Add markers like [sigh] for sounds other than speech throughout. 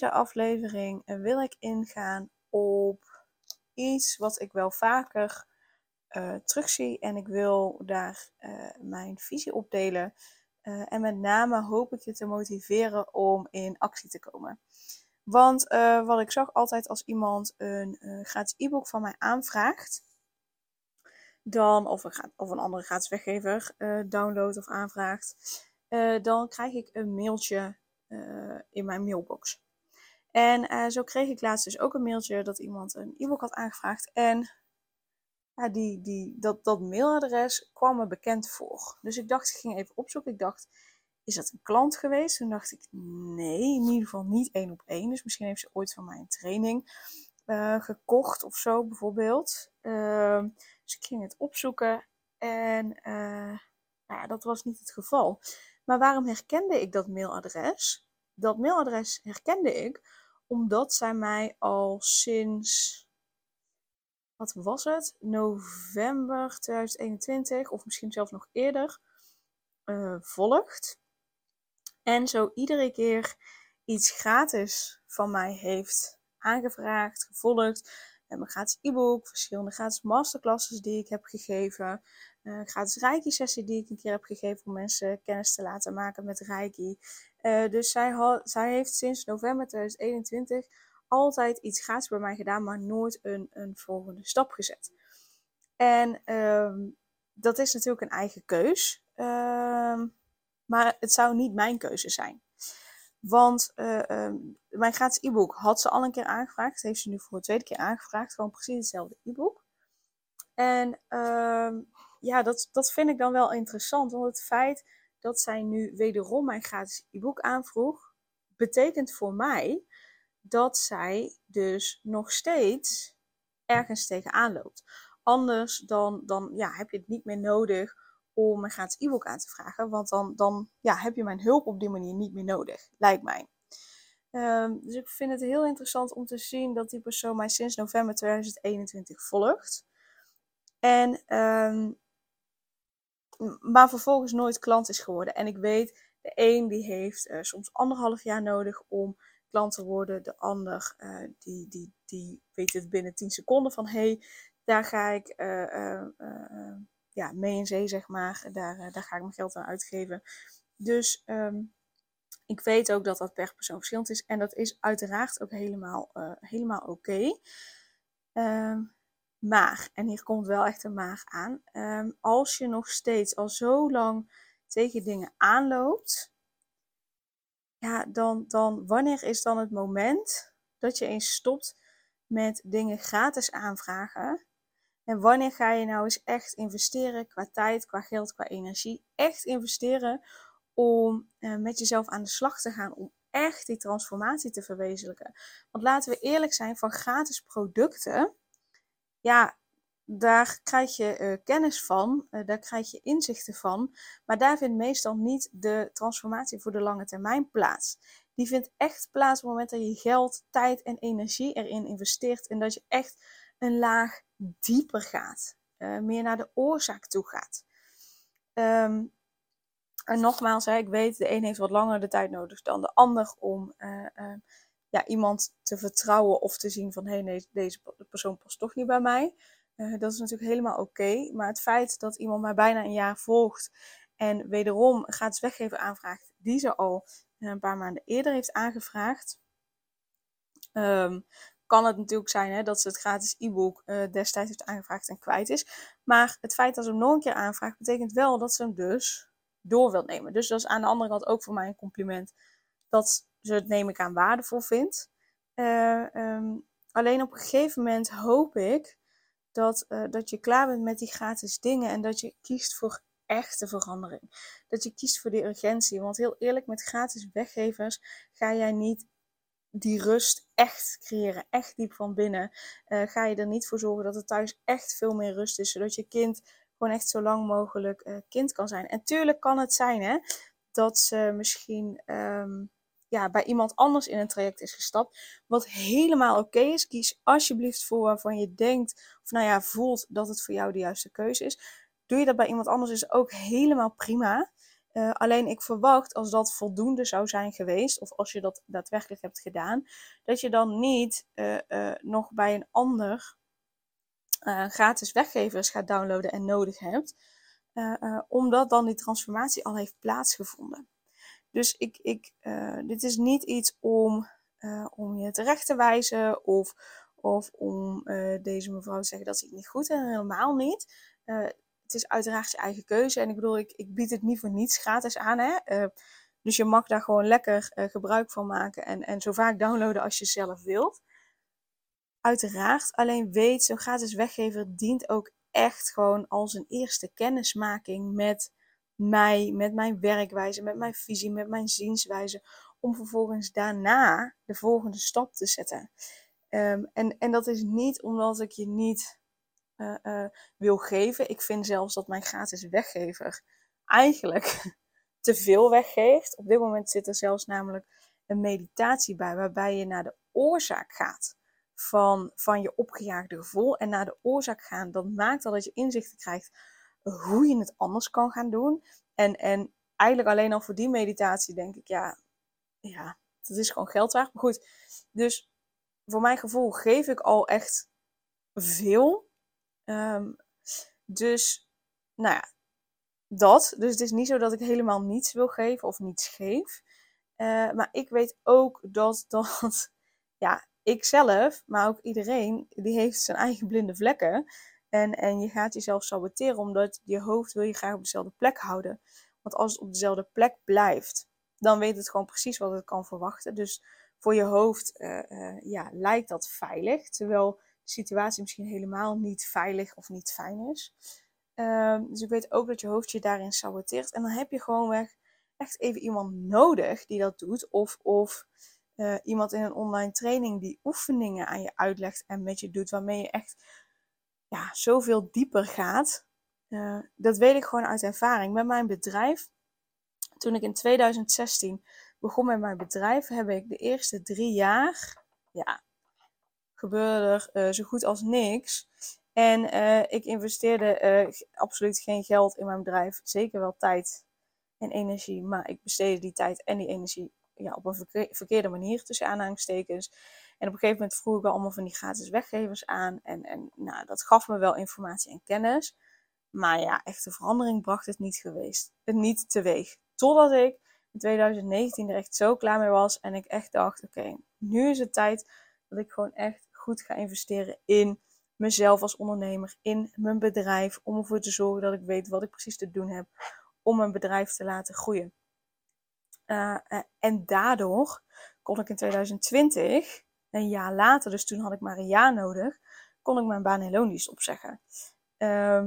Deze aflevering wil ik ingaan op iets wat ik wel vaker uh, terugzie. En ik wil daar uh, mijn visie op delen. Uh, en met name hoop ik je te motiveren om in actie te komen. Want wat ik zag altijd als iemand een gratis e-book van mij aanvraagt, dan, of een, of een andere gratis weggever download of aanvraagt, dan krijg ik een mailtje in mijn mailbox. En uh, zo kreeg ik laatst dus ook een mailtje dat iemand een e-book had aangevraagd. En ja, die, die, dat, dat mailadres kwam me bekend voor. Dus ik dacht, ik ging even opzoeken. Ik dacht, is dat een klant geweest? Toen dacht ik, nee, in ieder geval niet één op één. Dus misschien heeft ze ooit van mij een training uh, gekocht of zo, bijvoorbeeld. Ehm, dus ik ging het opzoeken en ja, dat was niet het geval. Maar waarom herkende ik dat mailadres? Dat mailadres herkende ik omdat zij mij al sinds, wat was het? November 2021 of misschien zelfs nog eerder uh, volgt. En zo iedere keer iets gratis van mij heeft aangevraagd, gevolgd. En mijn gratis e-book, verschillende gratis masterclasses die ik heb gegeven uh, gratis Reiki-sessie die ik een keer heb gegeven om mensen kennis te laten maken met Reiki. Uh, dus zij, zij heeft sinds november 2021 altijd iets gratis bij mij gedaan, maar nooit een, een volgende stap gezet. En uh, dat is natuurlijk een eigen keus, ehm, maar het zou niet mijn keuze zijn. Want uh, mijn gratis e-book had ze al een keer aangevraagd. Heeft ze nu voor de tweede keer aangevraagd. Gewoon precies hetzelfde e-book. En uh, ja, dat, dat vind ik dan wel interessant. Want het feit dat zij nu wederom mijn gratis e-book aanvroeg, betekent voor mij dat zij dus nog steeds ergens tegenaan loopt. Anders dan, dan ja, heb je het niet meer nodig om een gratis e-book aan te vragen. Want dan, dan ja, heb je mijn hulp op die manier niet meer nodig, lijkt mij. Um, dus ik vind het heel interessant om te zien dat die persoon mij sinds november 2021 volgt. En maar vervolgens nooit klant is geworden. En ik weet, de een die heeft uh, soms anderhalf jaar nodig om klant te worden. De ander uh, die, die, die weet het binnen 10 seconden van hé, hey, daar ga ik uh, ja, mee in zee, zeg maar. Daar, daar ga ik mijn geld aan uitgeven. Dus um, ik weet ook dat dat per persoon verschillend is. En dat is uiteraard ook helemaal, helemaal oké. Um, maar, en hier komt wel echt een maar aan, ehm, als je nog steeds al zo lang tegen dingen aanloopt, ja, dan, dan wanneer is dan het moment dat je eens stopt met dingen gratis aanvragen? En wanneer ga je nou eens echt investeren qua tijd, qua geld, qua energie? Echt investeren om uh, met jezelf aan de slag te gaan, om echt die transformatie te verwezenlijken. Want laten we eerlijk zijn, van gratis producten ja, daar krijg je uh, kennis van, uh, daar krijg je inzichten van, maar daar vindt meestal niet de transformatie voor de lange termijn plaats. Die vindt echt plaats op het moment dat je geld, tijd en energie erin investeert en dat je echt een laag dieper gaat, uh, meer naar de oorzaak toe gaat. Um, en nogmaals, hè, ik weet, de een heeft wat langer de tijd nodig dan de ander om ja, iemand te vertrouwen of te zien van hé, hey, nee, deze persoon past toch niet bij mij. Uh, dat is natuurlijk helemaal oké. Maar het feit dat iemand mij bijna een jaar volgt en wederom gratis weggeven aanvraagt, die ze al een paar maanden eerder heeft aangevraagd, um, kan het natuurlijk zijn hè, dat ze het gratis e-book uh, destijds heeft aangevraagd en kwijt is. Maar het feit dat ze hem nog een keer aanvraagt, betekent wel dat ze hem dus door wil nemen. Dus dat is aan de andere kant ook voor mij een compliment dat ze het neem ik aan waardevol vindt. Uh, um, alleen op een gegeven moment hoop ik dat, uh, dat je klaar bent met die gratis dingen en dat je kiest voor echte verandering. Dat je kiest voor die urgentie. Want heel eerlijk, met gratis weggevers ga jij niet die rust echt creëren, echt diep van binnen. Uh, ga je er niet voor zorgen dat er thuis echt veel meer rust is, zodat je kind gewoon echt zo lang mogelijk uh, kind kan zijn. En tuurlijk kan het zijn hè, dat ze misschien um, ja, bij iemand anders in een traject is gestapt. Wat helemaal oké is. Kies alsjeblieft voor waarvan je denkt, of nou ja, voelt dat het voor jou de juiste keuze is. Doe je dat bij iemand anders is ook helemaal prima. Uh, alleen ik verwacht als dat voldoende zou zijn geweest, of als je dat daadwerkelijk hebt gedaan, dat je dan niet uh, uh, nog bij een ander gratis weggevers gaat downloaden en nodig hebt, omdat dan die transformatie al heeft plaatsgevonden. Dus ik, ik, dit is niet iets om, om je terecht te wijzen of, of om deze mevrouw te zeggen dat ze het niet goed en helemaal niet het is uiteraard je eigen keuze. En ik bedoel, ik, ik bied het niet voor niets gratis aan. Hè? Uh, dus je mag daar gewoon lekker uh, gebruik van maken en, en zo vaak downloaden als je zelf wilt. Uiteraard, alleen weet, zo'n gratis weggever dient ook echt gewoon als een eerste kennismaking met mij, met mijn werkwijze, met mijn visie, met mijn zienswijze. Om vervolgens daarna de volgende stap te zetten. Um, en, en dat is niet omdat ik je niet uh, wil geven. Ik vind zelfs dat mijn gratis weggever eigenlijk [laughs] te veel weggeeft. Op dit moment zit er zelfs namelijk een meditatie bij, waarbij je naar de oorzaak gaat van, van je opgejaagde gevoel. En naar de oorzaak gaan, dat maakt al dat je inzichten krijgt hoe je het anders kan gaan doen. En, en eigenlijk alleen al voor die meditatie denk ik, ja, ja, dat is gewoon geld waard. Maar goed, dus voor mijn gevoel geef ik al echt veel. Um, dus, nou ja, dat. Dus het is niet zo dat ik helemaal niets wil geven of niets geef. Uh, maar ik weet ook dat, [laughs] dat ja, ik zelf, maar ook iedereen, die heeft zijn eigen blinde vlekken. En, en je gaat jezelf saboteren, omdat je hoofd wil je graag op dezelfde plek houden. Want als het op dezelfde plek blijft, dan weet het gewoon precies wat het kan verwachten. Dus voor je hoofd uh, uh, ja, lijkt dat veilig. Terwijl situatie misschien helemaal niet veilig of niet fijn is. Um, dus ik weet ook dat je hoofd je daarin saboteert. En dan heb je gewoonweg echt even iemand nodig die dat doet. Of, of uh, iemand in een online training die oefeningen aan je uitlegt en met je doet. Waarmee je echt ja, zoveel dieper gaat. Uh, dat weet ik gewoon uit ervaring. Met mijn bedrijf, toen ik in 2016 begon met mijn bedrijf, heb ik de eerste drie jaar ja, gebeurde er uh, zo goed als niks. En uh, ik investeerde uh, absoluut geen geld in mijn bedrijf. Zeker wel tijd en energie. Maar ik besteedde die tijd en die energie ja, op een verkeerde manier tussen aanhalingstekens. En op een gegeven moment vroeg ik allemaal van die gratis weggevers aan. En, en nou, dat gaf me wel informatie en kennis. Maar ja, echte verandering bracht het niet geweest. Het niet teweeg. Totdat ik in 2019 er echt zo klaar mee was. En ik echt dacht, oké, nu is het tijd dat ik gewoon echt goed ga investeren in mezelf als ondernemer, in mijn bedrijf, om ervoor te zorgen dat ik weet wat ik precies te doen heb om mijn bedrijf te laten groeien. Uh, en daardoor kon ik in 2020, een jaar later, dus toen had ik maar een jaar nodig, kon ik mijn baan en loondienst opzeggen. Uh,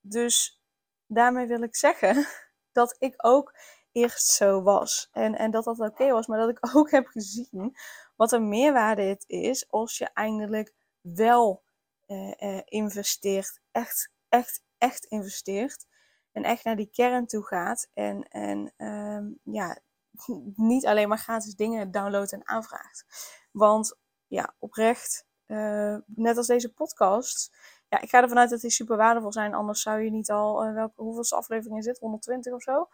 dus daarmee wil ik zeggen [laughs] dat ik ook eerst zo was. En, en dat dat oké was, maar dat ik [laughs] ook heb gezien wat een meerwaarde het is als je eindelijk wel uh, uh, investeert. Echt, echt, echt investeert. En echt naar die kern toe gaat. En, en um, ja, [laughs] niet alleen maar gratis dingen downloadt en aanvraagt. Want ja, oprecht, uh, net als deze podcast. Ja, ik ga ervan uit dat die super waardevol zijn. Anders zou je niet al, welke, hoeveelste aflevering is dit? 120 of zo?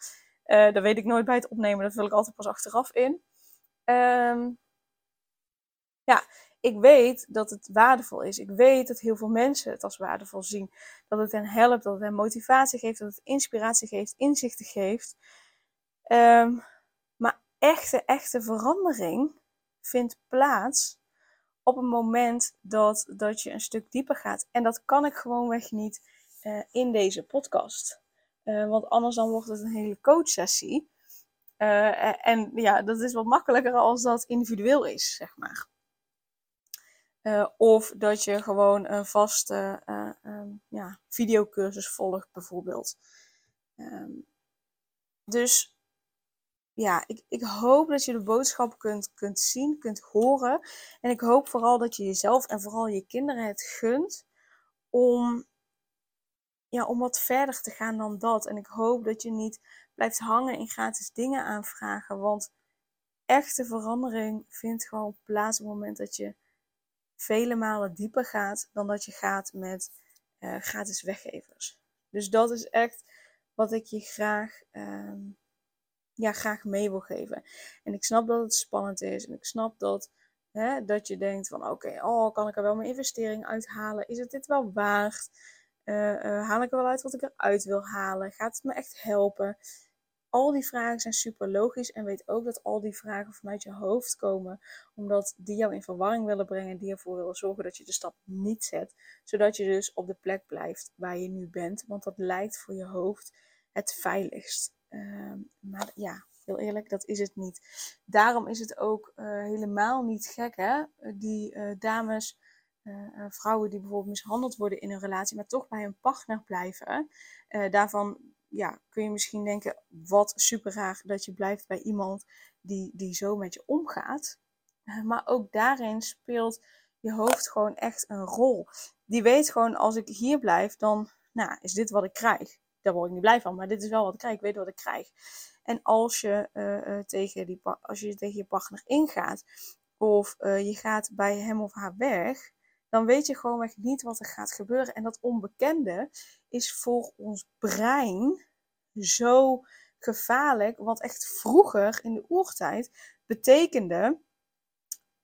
Uh, dat weet ik nooit bij het opnemen. Dat wil ik altijd pas achteraf in. Um, ja, ik weet dat het waardevol is. Ik weet dat heel veel mensen het als waardevol zien. Dat het hen helpt, dat het hen motivatie geeft, dat het inspiratie geeft, inzichten geeft. Um, maar echte, echte verandering vindt plaats op het moment dat, dat je een stuk dieper gaat. En dat kan ik gewoonweg niet uh, in deze podcast. Uh, want anders dan wordt het een hele coachsessie. Uh, en ja, dat is wat makkelijker als dat individueel is, zeg maar. Uh, of dat je gewoon een vaste um, ja, videocursus volgt, bijvoorbeeld. Um, dus ja, ik, ik hoop dat je de boodschap kunt, kunt zien, kunt horen. En ik hoop vooral dat je jezelf en vooral je kinderen het gunt om, ja, om wat verder te gaan dan dat. En ik hoop dat je niet blijft hangen in gratis dingen aanvragen. Want echte verandering vindt gewoon plaats op het moment dat je vele malen dieper gaat dan dat je gaat met uh, gratis weggevers. Dus dat is echt wat ik je graag, uh, ja, graag mee wil geven. En ik snap dat het spannend is. En ik snap dat, hè, dat je denkt van oké, oh, kan ik er wel mijn investering uithalen? Is het dit wel waard? Uh, haal ik er wel uit wat ik eruit wil halen? Gaat het me echt helpen? al die vragen zijn super logisch en weet ook dat al die vragen vanuit je hoofd komen, omdat die jou in verwarring willen brengen, die ervoor willen zorgen dat je de stap niet zet, zodat je dus op de plek blijft waar je nu bent, want dat lijkt voor je hoofd het veiligst. Ehm, maar ja, heel eerlijk, dat is het niet. Daarom is het ook uh, helemaal niet gek, hè? Die dames, uh, vrouwen die bijvoorbeeld mishandeld worden in een relatie, maar toch bij hun partner blijven. daarvan ja, kun je misschien denken, wat super raar dat je blijft bij iemand die, die zo met je omgaat. Eh, maar ook daarin speelt je hoofd gewoon echt een rol. Die weet gewoon, als ik hier blijf, dan nou, is dit wat ik krijg. Daar word ik niet blij van, maar dit is wel wat ik krijg. Ik weet wat ik krijg. En als je, tegen, die, als je tegen je partner ingaat, of je gaat bij hem of haar weg, dan weet je gewoon echt niet wat er gaat gebeuren. En dat onbekende is voor ons brein zo gevaarlijk. Want echt vroeger, in de oertijd, betekende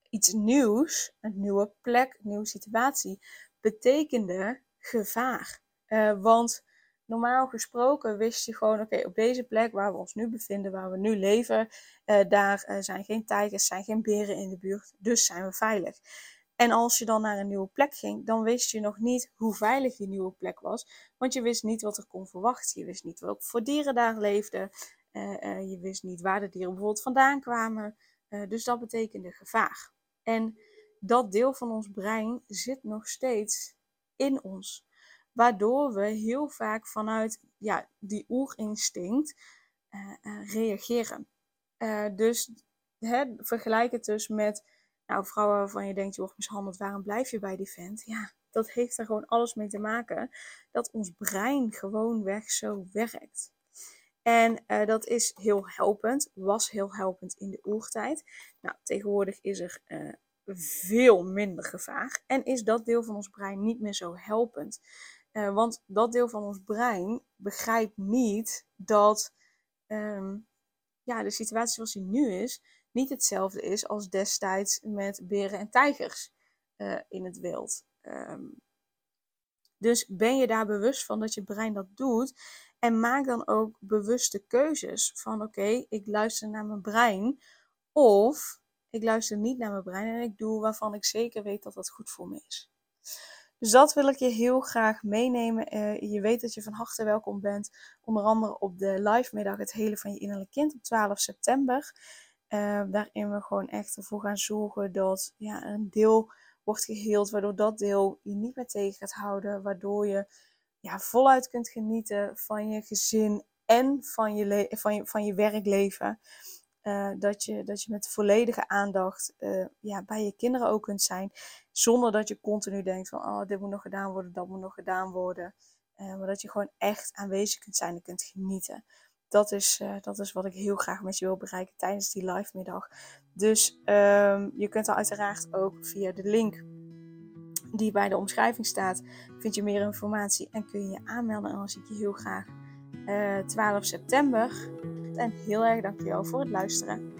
iets nieuws, een nieuwe plek, een nieuwe situatie, betekende gevaar. Uh, want normaal gesproken wist je gewoon, oké, op deze plek waar we ons nu bevinden, waar we nu leven, uh, daar uh, zijn geen tijgers, zijn geen beren in de buurt, dus zijn we veilig. En als je dan naar een nieuwe plek ging, dan wist je nog niet hoe veilig die nieuwe plek was. Want je wist niet wat er kon verwachten. Je wist niet welke voor dieren daar leefden. Uh, uh, je wist niet waar de dieren bijvoorbeeld vandaan kwamen. Uh, dus dat betekende gevaar. En dat deel van ons brein zit nog steeds in ons. Waardoor we heel vaak vanuit ja, die oerinstinct reageren. dus hè, vergelijk het dus met nou, vrouwen waarvan je denkt, je wordt mishandeld, waarom blijf je bij die vent? Ja, dat heeft er gewoon alles mee te maken dat ons brein gewoon weg zo werkt. En uh, dat is heel helpend, was heel helpend in de oertijd. Nou, tegenwoordig is er uh, veel minder gevaar en is dat deel van ons brein niet meer zo helpend. Uh, want dat deel van ons brein begrijpt niet dat um, ja, de situatie zoals die nu is, niet hetzelfde is als destijds met beren en tijgers uh, in het wild. Um, dus ben je daar bewust van dat je brein dat doet en maak dan ook bewuste keuzes van oké, ik luister naar mijn brein of ik luister niet naar mijn brein en ik doe waarvan ik zeker weet dat dat goed voor me is. Dus dat wil ik je heel graag meenemen. Uh, je weet dat je van harte welkom bent. Onder andere op de live middag Het Hele van je Innerlijk Kind op 12 september. Uh, waarin we gewoon echt ervoor gaan zorgen dat ja, een deel wordt geheeld, waardoor dat deel je niet meer tegen gaat houden, waardoor je ja, voluit kunt genieten van je gezin en van je, van je, van je werkleven. Uh, dat, je, dat je met volledige aandacht uh, ja, bij je kinderen ook kunt zijn. Zonder dat je continu denkt van oh, dit moet nog gedaan worden, dat moet nog gedaan worden. Uh, maar dat je gewoon echt aanwezig kunt zijn en kunt genieten dat is, dat is wat ik heel graag met je wil bereiken tijdens die live middag. Dus um, je kunt er uiteraard ook via de link die bij de omschrijving staat, vind je meer informatie en kun je je aanmelden. En dan zie ik je heel graag uh, eh, 12 september. En heel erg dankjewel voor het luisteren.